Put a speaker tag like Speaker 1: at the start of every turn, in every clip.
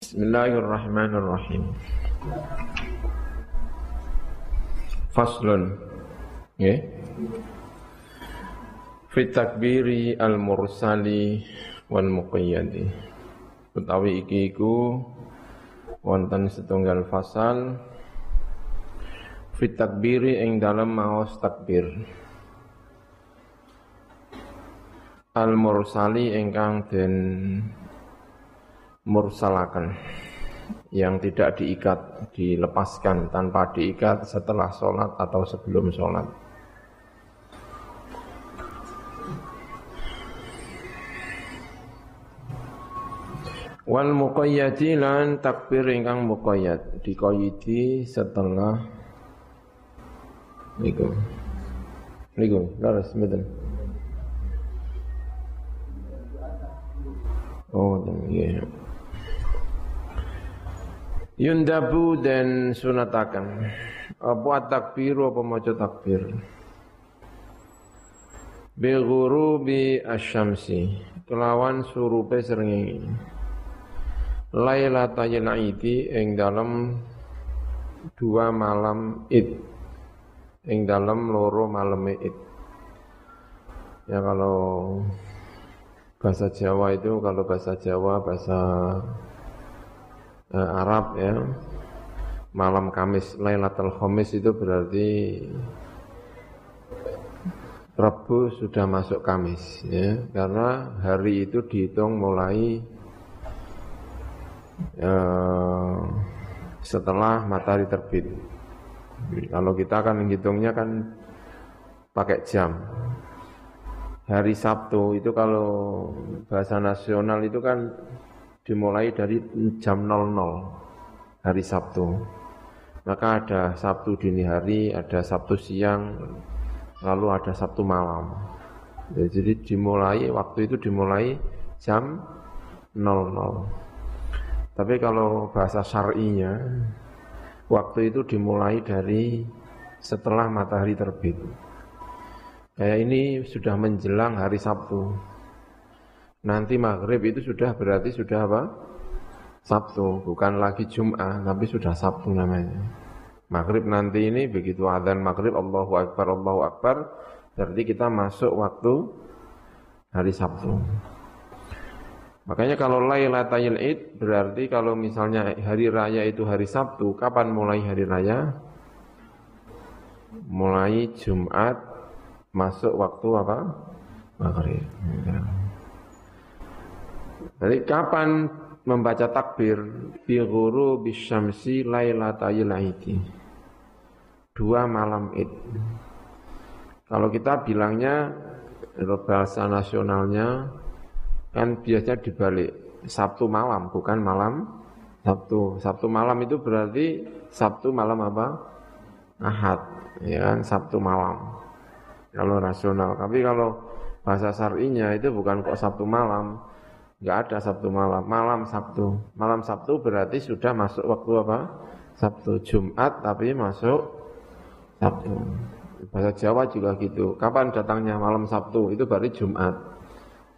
Speaker 1: Bismillahirrahmanirrahim. Faslun. Nggih. Fi takbiri al-mursali wal muqayyadi. Utawi iki iku wonten setunggal fasal fi takbiri ing dalem maos takbir. Al-mursali ingkang den mursalakan yang tidak diikat, dilepaskan tanpa diikat setelah sholat atau sebelum sholat. Wal muqayyadi lan takbir ingkang muqayyad dikoyidi setelah niku. Niku, laras mboten. Oh, iya. Yundabu dan sunatakan. Apa takbiru apa maca takbir? Bi ghurubi asyamsi Kelawan surupe srengenge. Lailatul Aidi ing dalam dua malam Id ing dalam loro malam Id Ya kalau bahasa Jawa itu kalau bahasa Jawa bahasa uh, Arab ya malam Kamis Lailatul Khamis itu berarti Rabu sudah masuk Kamis ya karena hari itu dihitung mulai uh, setelah matahari terbit. Kalau kita kan menghitungnya kan pakai jam. Hari Sabtu itu kalau bahasa nasional itu kan dimulai dari jam 00 hari Sabtu. Maka ada Sabtu dini hari, ada Sabtu siang, lalu ada Sabtu malam. Ya, jadi dimulai waktu itu dimulai jam 00. Tapi kalau bahasa syar'inya waktu itu dimulai dari setelah matahari terbit. Kayak ini sudah menjelang hari Sabtu. Nanti maghrib itu sudah berarti sudah apa? Sabtu, bukan lagi Jum'ah, tapi sudah Sabtu namanya. Maghrib nanti ini begitu adzan maghrib Allahu Akbar, Allahu Akbar, berarti kita masuk waktu hari Sabtu. Makanya kalau Lailatul Id berarti kalau misalnya hari raya itu hari Sabtu, kapan mulai hari raya? Mulai Jumat masuk waktu apa? Maghrib. Jadi kapan membaca takbir fi ghuru bisyamsi lailatayil aidi. Dua malam Id. Kalau kita bilangnya bahasa nasionalnya kan biasanya dibalik Sabtu malam bukan malam Sabtu. Sabtu malam itu berarti Sabtu malam apa? Ahad, ya kan Sabtu malam. Kalau rasional. Tapi kalau bahasa syar'inya itu bukan kok Sabtu malam, Enggak ada Sabtu malam, malam Sabtu. Malam Sabtu berarti sudah masuk waktu apa? Sabtu Jumat tapi masuk Sabtu. Bahasa Jawa juga gitu. Kapan datangnya malam Sabtu? Itu berarti Jumat.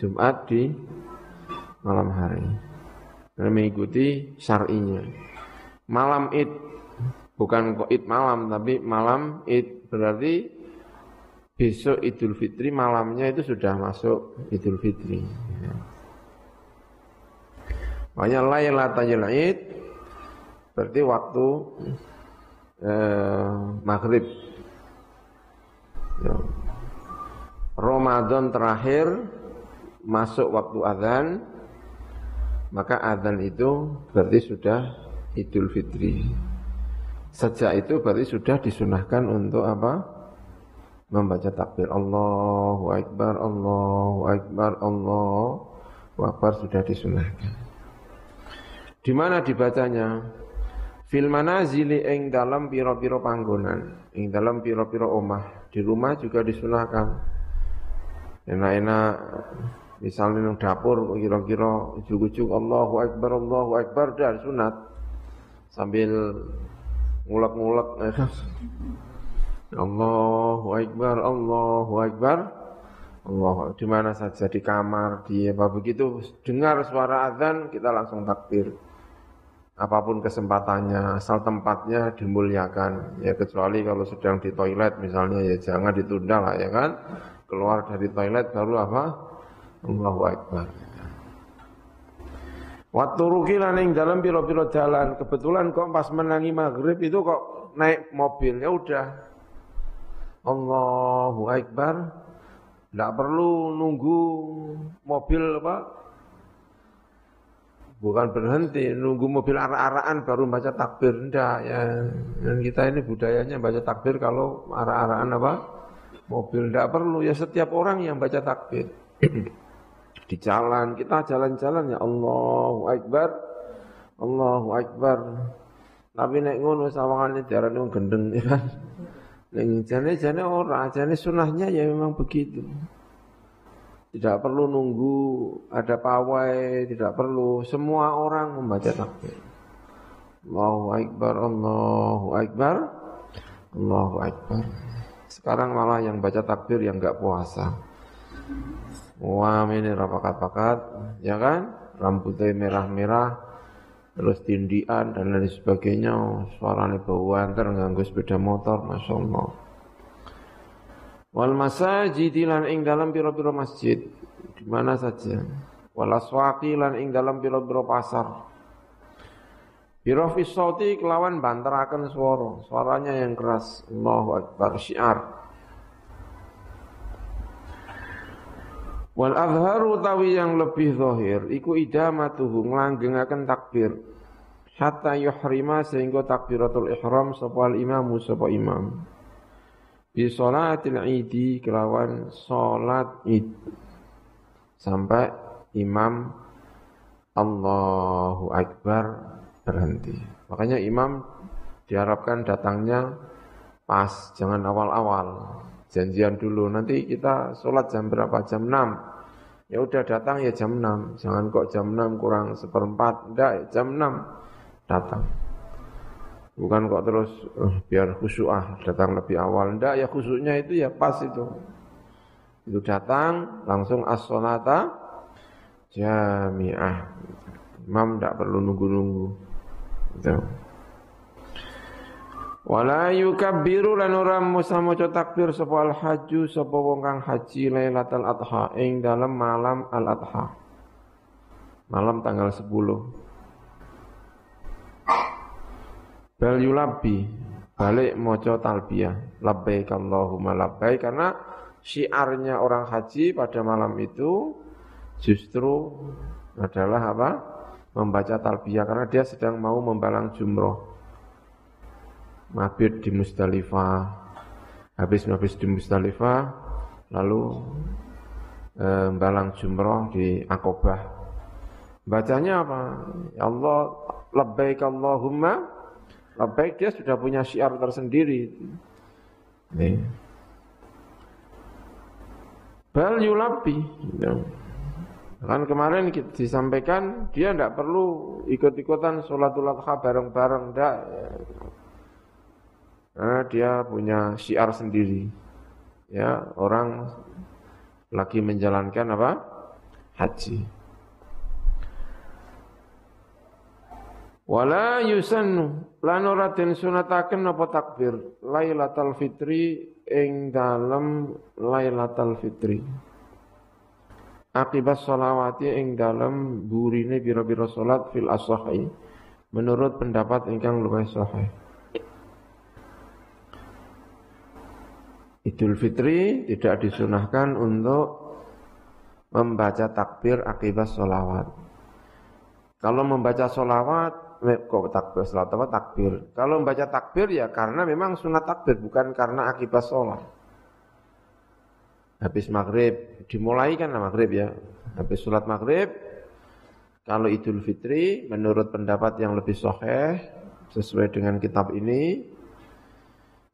Speaker 1: Jumat di malam hari. Dan mengikuti syar'inya. Malam Id bukan kok Id malam tapi malam Id berarti besok Idul Fitri malamnya itu sudah masuk Idul Fitri. Makanya Lailatul Id berarti waktu eh, maghrib. Ya. Ramadan terakhir masuk waktu azan, maka azan itu berarti sudah Idul Fitri. Sejak itu berarti sudah disunahkan untuk apa? Membaca takbir Allahu Akbar, Allahu Akbar, Allahu Akbar sudah disunahkan. Di mana dibacanya? Fil manazili ing dalam piro-piro panggonan, ing dalam piro-piro omah. Di rumah juga disunahkan. Enak-enak misalnya nang dapur kira-kira ujug-ujug Allahu Akbar Allahu Akbar dan sunat sambil ngulek-ngulek Allahu Akbar Allahu Akbar Allah di mana saja di kamar di apa begitu dengar suara azan kita langsung takbir apa pun kesempatannya, asal tempatnya dimuliakan. Ya kecuali kalau sedang di toilet misalnya ya jangan ditunda lah ya kan. Keluar dari toilet baru apa? Allahu Akbar. Waktu rugi ing dalam piro-piro jalan. Kebetulan kok pas menangi maghrib itu kok naik mobil. Ya udah. Allahu Akbar. Tidak perlu nunggu mobil apa bukan berhenti nunggu mobil arah-arahan baru baca takbir. Enggak ya. Dan kita ini budayanya baca takbir kalau arah-arahan apa? Mobil enggak perlu. Ya setiap orang yang baca takbir. Di jalan kita jalan-jalan ya Allahu Akbar Allahu Akbar. Tapi naik ngono sawangannya diarani wong gendeng ya kan? Ning jane-jane ora jane sunahnya ya memang begitu tidak perlu nunggu ada pawai, tidak perlu. Semua orang membaca takbir. Allahu Akbar, Allahu Akbar, Allahu Akbar. Sekarang malah yang baca takbir yang enggak puasa. Wah ini rapakat-pakat, ya kan? Rambutnya merah-merah, terus tindian dan lain sebagainya. Suaranya antar nganggo sepeda motor, Masya Allah. Wal masajid lan ing dalam pira-pira masjid di mana saja. Wal aswaqi lan ing dalam pira-pira pasar. Biro sauti kelawan bantaraken suara, suaranya yang keras. Allahu Akbar syiar. Wal azharu tawi yang lebih zahir iku idamatuhu nglanggengaken takbir. Hatta yuhrima sehingga takbiratul ihram sapa imamu sapa imam bi sholatil idi kelawan salat id sampai imam Allahu Akbar berhenti. Makanya imam diharapkan datangnya pas, jangan awal-awal. Janjian dulu, nanti kita sholat jam berapa? Jam 6. Ya udah datang ya jam 6. Jangan kok jam 6 kurang seperempat. Enggak, jam 6 datang. Bukan kok terus uh, biar khusyuk ah datang lebih awal. Ndak ya khusyuknya itu ya pas itu. Itu datang langsung as-salata jami'ah. Imam ndak perlu nunggu-nunggu. Gitu. Wala yukabbiru lan ora musa maca takbir sapa al haju sapa wong kang haji Lailatul Adha ing dalam malam al Adha. Malam tanggal 10. Bal yulabi balik moco talbiyah. Labbaik Allahumma labbaik. Karena syiarnya orang haji pada malam itu justru adalah apa? membaca talbiyah. Karena dia sedang mau membalang jumroh. Mabit di Musdalifah. Habis mabit di Musdalifah lalu e, membalang jumroh di Akobah bacanya apa? Ya Allah labbaik Allahumma baik dia sudah punya syiar tersendiri. Nih. Bal yulabi. Ya. Kan kemarin kita disampaikan dia tidak perlu ikut-ikutan sholatul adha bareng-bareng, tidak. Karena dia punya syiar sendiri. Ya, orang lagi menjalankan apa? Haji. Wala yusannu lan den sunataken apa takbir Lailatul Fitri ing dalem Lailatul Fitri. Akibat sholawati ing dalem burine biro-biro salat fil asahi menurut pendapat ingkang luwih sahih. Idul Fitri tidak disunahkan untuk membaca takbir akibat sholawat. Kalau membaca sholawat kok takbir salat apa takbir. Kalau membaca takbir ya karena memang sunat takbir bukan karena akibat sholat. Habis maghrib dimulai kan maghrib ya. Habis sholat maghrib kalau Idul Fitri menurut pendapat yang lebih sahih sesuai dengan kitab ini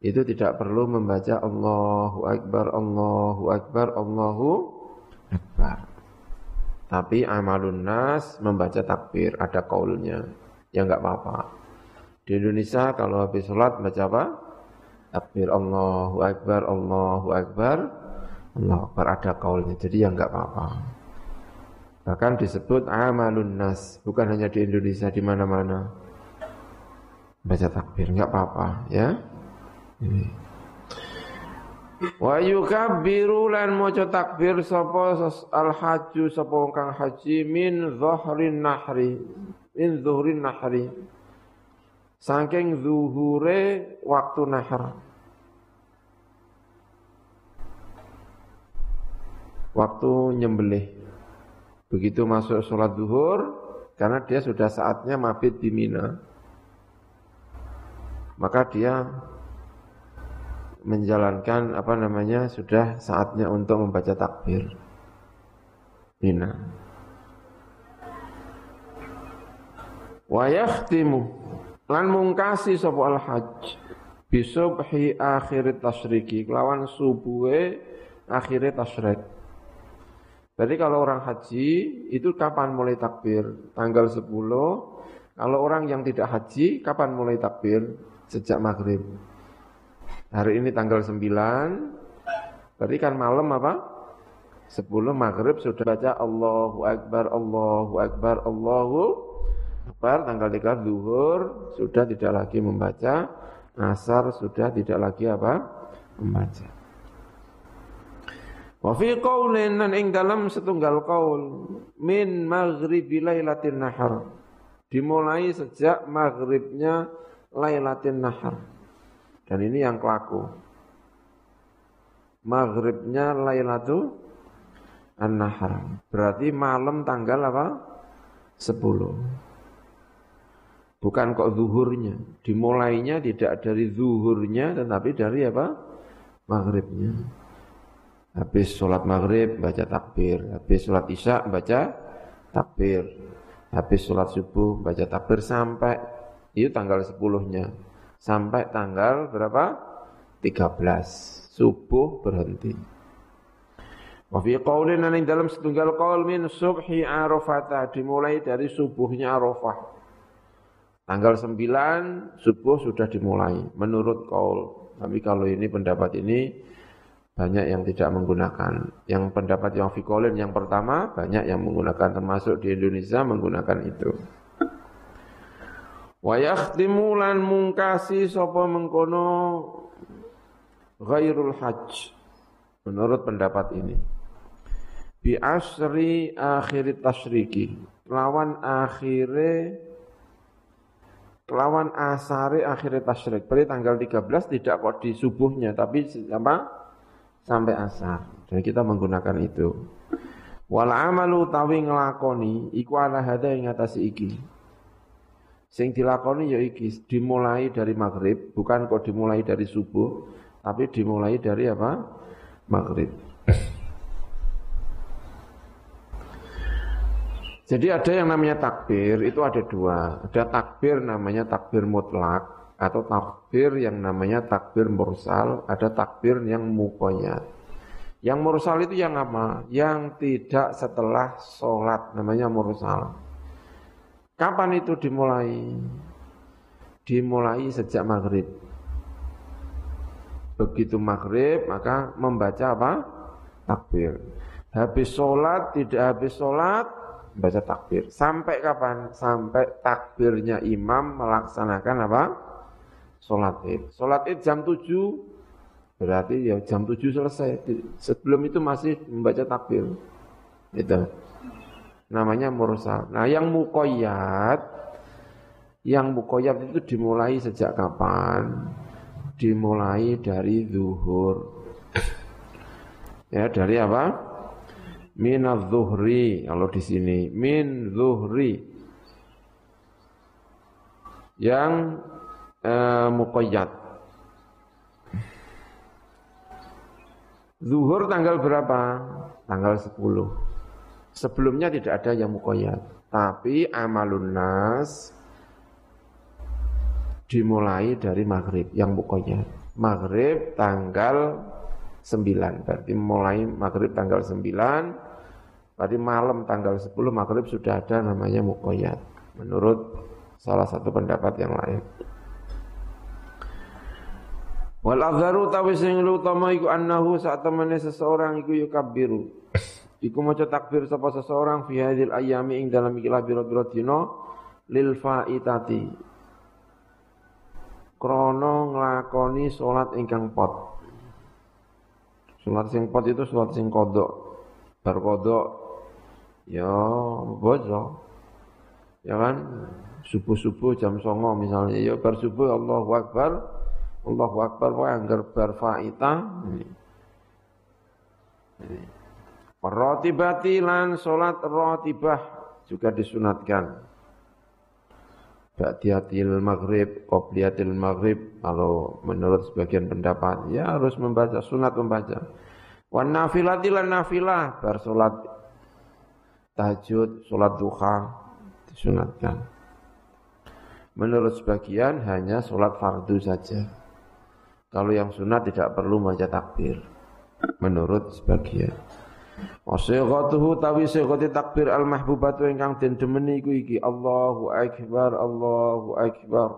Speaker 1: itu tidak perlu membaca Allahu Akbar, Allahu Akbar, Allahu Akbar. Tapi amalun nas membaca takbir, ada kaulnya ya enggak apa-apa. Di Indonesia kalau habis sholat baca apa? Takbir Allahu Akbar, Allahu Akbar, Allahu Akbar ada kaulnya, jadi ya enggak apa-apa. Bahkan disebut amalun nas, bukan hanya di Indonesia, di mana-mana. baca takbir, enggak apa-apa ya. Ini. Wa yukabbiru lan maca takbir sapa al haju sapa kang haji min dhahrin nahri min zuhrin nahri saking zuhure waktu nahar waktu nyembelih begitu masuk sholat zuhur karena dia sudah saatnya mabit di Mina maka dia menjalankan apa namanya sudah saatnya untuk membaca takbir. Mina. Wa yakhtimu lan mungkasi sapa al hajj bisubhi akhir tasyriki kelawan subuhe akhir tasyrik. Jadi kalau orang haji itu kapan mulai takbir? Tanggal 10. Kalau orang yang tidak haji kapan mulai takbir? Sejak maghrib. Hari ini tanggal 9, berarti kan malam apa? 10 maghrib sudah baca Allahu Akbar, Allahu Akbar, Allahu Akbar. Tanggal 3 zuhur sudah tidak lagi membaca. Asar sudah tidak lagi apa? Membaca. Wa fi qaulin nan ing dalam setunggal qaul min maghribi lailatin nahar. Dimulai sejak maghribnya lailatin nahar. Dan ini yang kelaku. Maghribnya Lailatu An-Nahar. Berarti malam tanggal apa? 10. Bukan kok zuhurnya. Dimulainya tidak dari zuhurnya tetapi dari apa? Maghribnya. Habis sholat maghrib baca takbir. Habis sholat isya baca takbir. Habis sholat subuh baca takbir sampai itu tanggal 10-nya sampai tanggal berapa? 13 subuh berhenti. Wa fi qaulin dalam setunggal qaul min subhi arafata dimulai dari subuhnya Arafah. Tanggal 9 subuh sudah dimulai menurut qaul. Tapi kalau ini pendapat ini banyak yang tidak menggunakan. Yang pendapat yang fi qaulin yang pertama banyak yang menggunakan termasuk di Indonesia menggunakan itu. Wa yakhtimu lan mungkasi sapa mengkono ghairul hajj. Menurut pendapat ini. Bi asri akhir tasyriki. Lawan akhire lawan asare akhir tasyrik. Berarti tanggal 13 tidak kok di subuhnya tapi apa? Sampai asar. Dan kita menggunakan itu. Wal amalu tawi nglakoni iku ala hada ing atase iki. Sing dilakoni ya iki dimulai dari maghrib, bukan kok dimulai dari subuh, tapi dimulai dari apa? Maghrib. Jadi ada yang namanya takbir, itu ada dua. Ada takbir namanya takbir mutlak, atau takbir yang namanya takbir mursal, ada takbir yang mukoyat. Yang mursal itu yang apa? Yang tidak setelah sholat, namanya mursal. Kapan itu dimulai? Dimulai sejak maghrib. Begitu maghrib maka membaca apa? Takbir. Habis sholat, tidak habis sholat, baca takbir. Sampai kapan? Sampai takbirnya imam melaksanakan apa? Sholat id. Sholat id jam 7, berarti ya jam 7 selesai. Sebelum itu masih membaca takbir. Itu namanya mursal. Nah, yang mukoyat, yang mukoyat itu dimulai sejak kapan? Dimulai dari zuhur. Ya, dari apa? Min zuhri kalau di sini min zuhri. Yang eh, mukoyat. Zuhur tanggal berapa? Tanggal 10. Sebelumnya tidak ada yang mukoyat. Tapi amalun nas dimulai dari maghrib yang mukoyat. Maghrib tanggal 9. Berarti mulai maghrib tanggal 9. Berarti malam tanggal 10 maghrib sudah ada namanya mukoyat. Menurut salah satu pendapat yang lain. Wal azharu tawi sing utama iku annahu saat temene seseorang iku yukabbiru. Iku maca takbir sapa seseorang fi hadil ayami ing dalam ikilah biro-biro dina lil faitati. krana nglakoni salat ingkang pot. Salat sing pot itu salat sing kodok. Bar kodok ya bojo. Ya kan? Subuh-subuh jam songo misalnya ya bar subuh Allahu Akbar. Allahu Akbar wae anggar bar faita. Rotibati lan salat rotibah juga disunatkan. Ba'diyatil maghrib, qobliyatil maghrib, kalau menurut sebagian pendapat, ya harus membaca, sunat membaca. Wan nafilati lan nafilah, sholat tahajud, sholat duha, disunatkan. Menurut sebagian hanya sholat fardu saja. Kalau yang sunat tidak perlu membaca takbir. Menurut sebagian. Wasighatuhu tawi sighati takbir al mahbubatu ingkang den demeni iku iki. Allahu akbar Allahu akbar.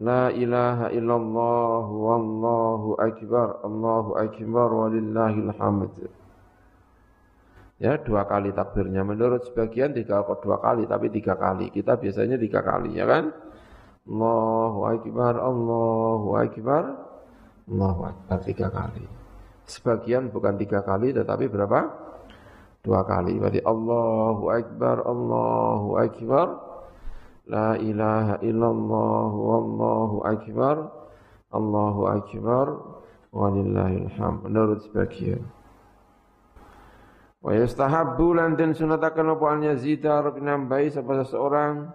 Speaker 1: La ilaha illallah wallahu akbar Allahu akbar walillahil hamd. Ya dua kali takbirnya. Menurut sebagian tiga kok dua kali tapi tiga kali. Kita biasanya tiga kali ya kan? Allahu akbar Allahu akbar Allahu akbar tiga kali Sebagian bukan tiga kali tetapi berapa? Dua kali. Berarti Allahu Akbar, Allahu Akbar. La ilaha illallah wallahu akbar. Allahu akbar. Walillahil hamd. Menurut sebagian. Wa yastahabbu lan den sunataken apa an yazida nambahi sapa seseorang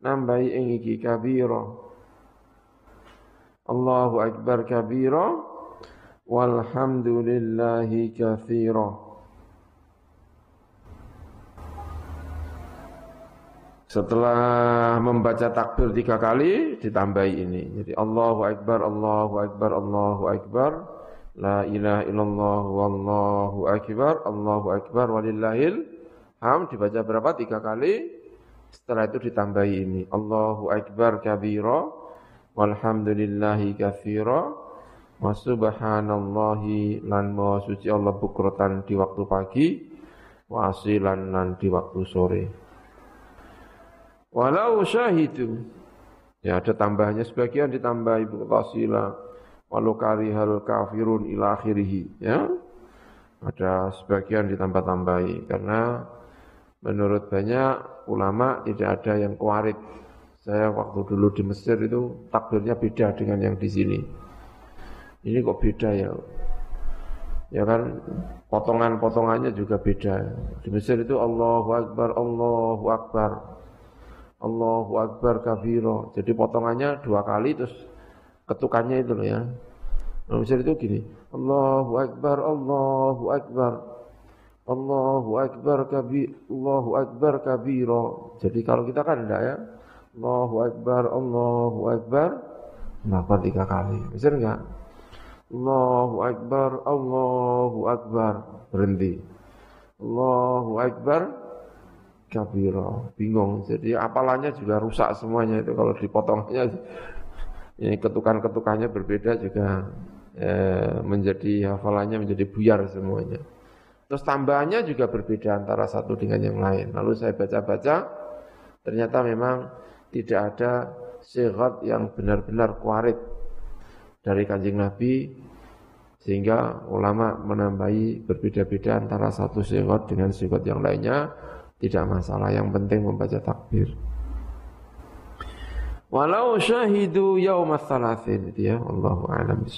Speaker 1: nambahi ing iki kabira. Allahu akbar kabira walhamdulillahi kathira. Setelah membaca takbir tiga kali ditambahi ini. Jadi Allahu Akbar, Allahu Akbar, Allahu Akbar. La ilaha illallah wallahu akbar, Allahu akbar walillahil ham dibaca berapa? Tiga kali. Setelah itu ditambahi ini. Allahu akbar kabira walhamdulillahi kathira Wa subhanallahi lan maha suci Allah bukrotan di waktu pagi wa asilan lan di waktu sore. Walau syahidu ya ada tambahannya sebagian ditambah ibu tasila walau karihal kafirun ila akhirih ya. Ada sebagian ditambah-tambahi karena menurut banyak ulama tidak ada yang kuarit. Saya waktu dulu di Mesir itu takbirnya beda dengan yang di sini. Ini kok beda ya? Ya kan potongan-potongannya juga beda. Di Mesir itu Allahu Akbar, Allahu Akbar. Allahu Akbar kafiro. Jadi potongannya dua kali terus ketukannya itu loh ya. Di Mesir itu gini, Allahu Akbar, Allahu Akbar. Allahu Akbar kabi Allahu Akbar kabiro. Jadi kalau kita kan enggak ya. Allahu Akbar, Allahu Akbar. Kenapa tiga kali? Mesir enggak? Allahu Akbar, Allahu Akbar. Berhenti. Allahu Akbar, kabira. Bingung. Jadi apalannya juga rusak semuanya itu kalau dipotongnya. Ini ketukan-ketukannya berbeda juga eh, menjadi hafalannya menjadi buyar semuanya. Terus tambahannya juga berbeda antara satu dengan yang lain. Lalu saya baca-baca, ternyata memang tidak ada sehat yang benar-benar kuarit dari kanjeng Nabi sehingga ulama menambahi berbeda-beda antara satu sigot dengan sigot yang lainnya. Tidak masalah yang penting membaca takbir. Walau syahidu yaumas salasin. Itu ya Allahu a'lam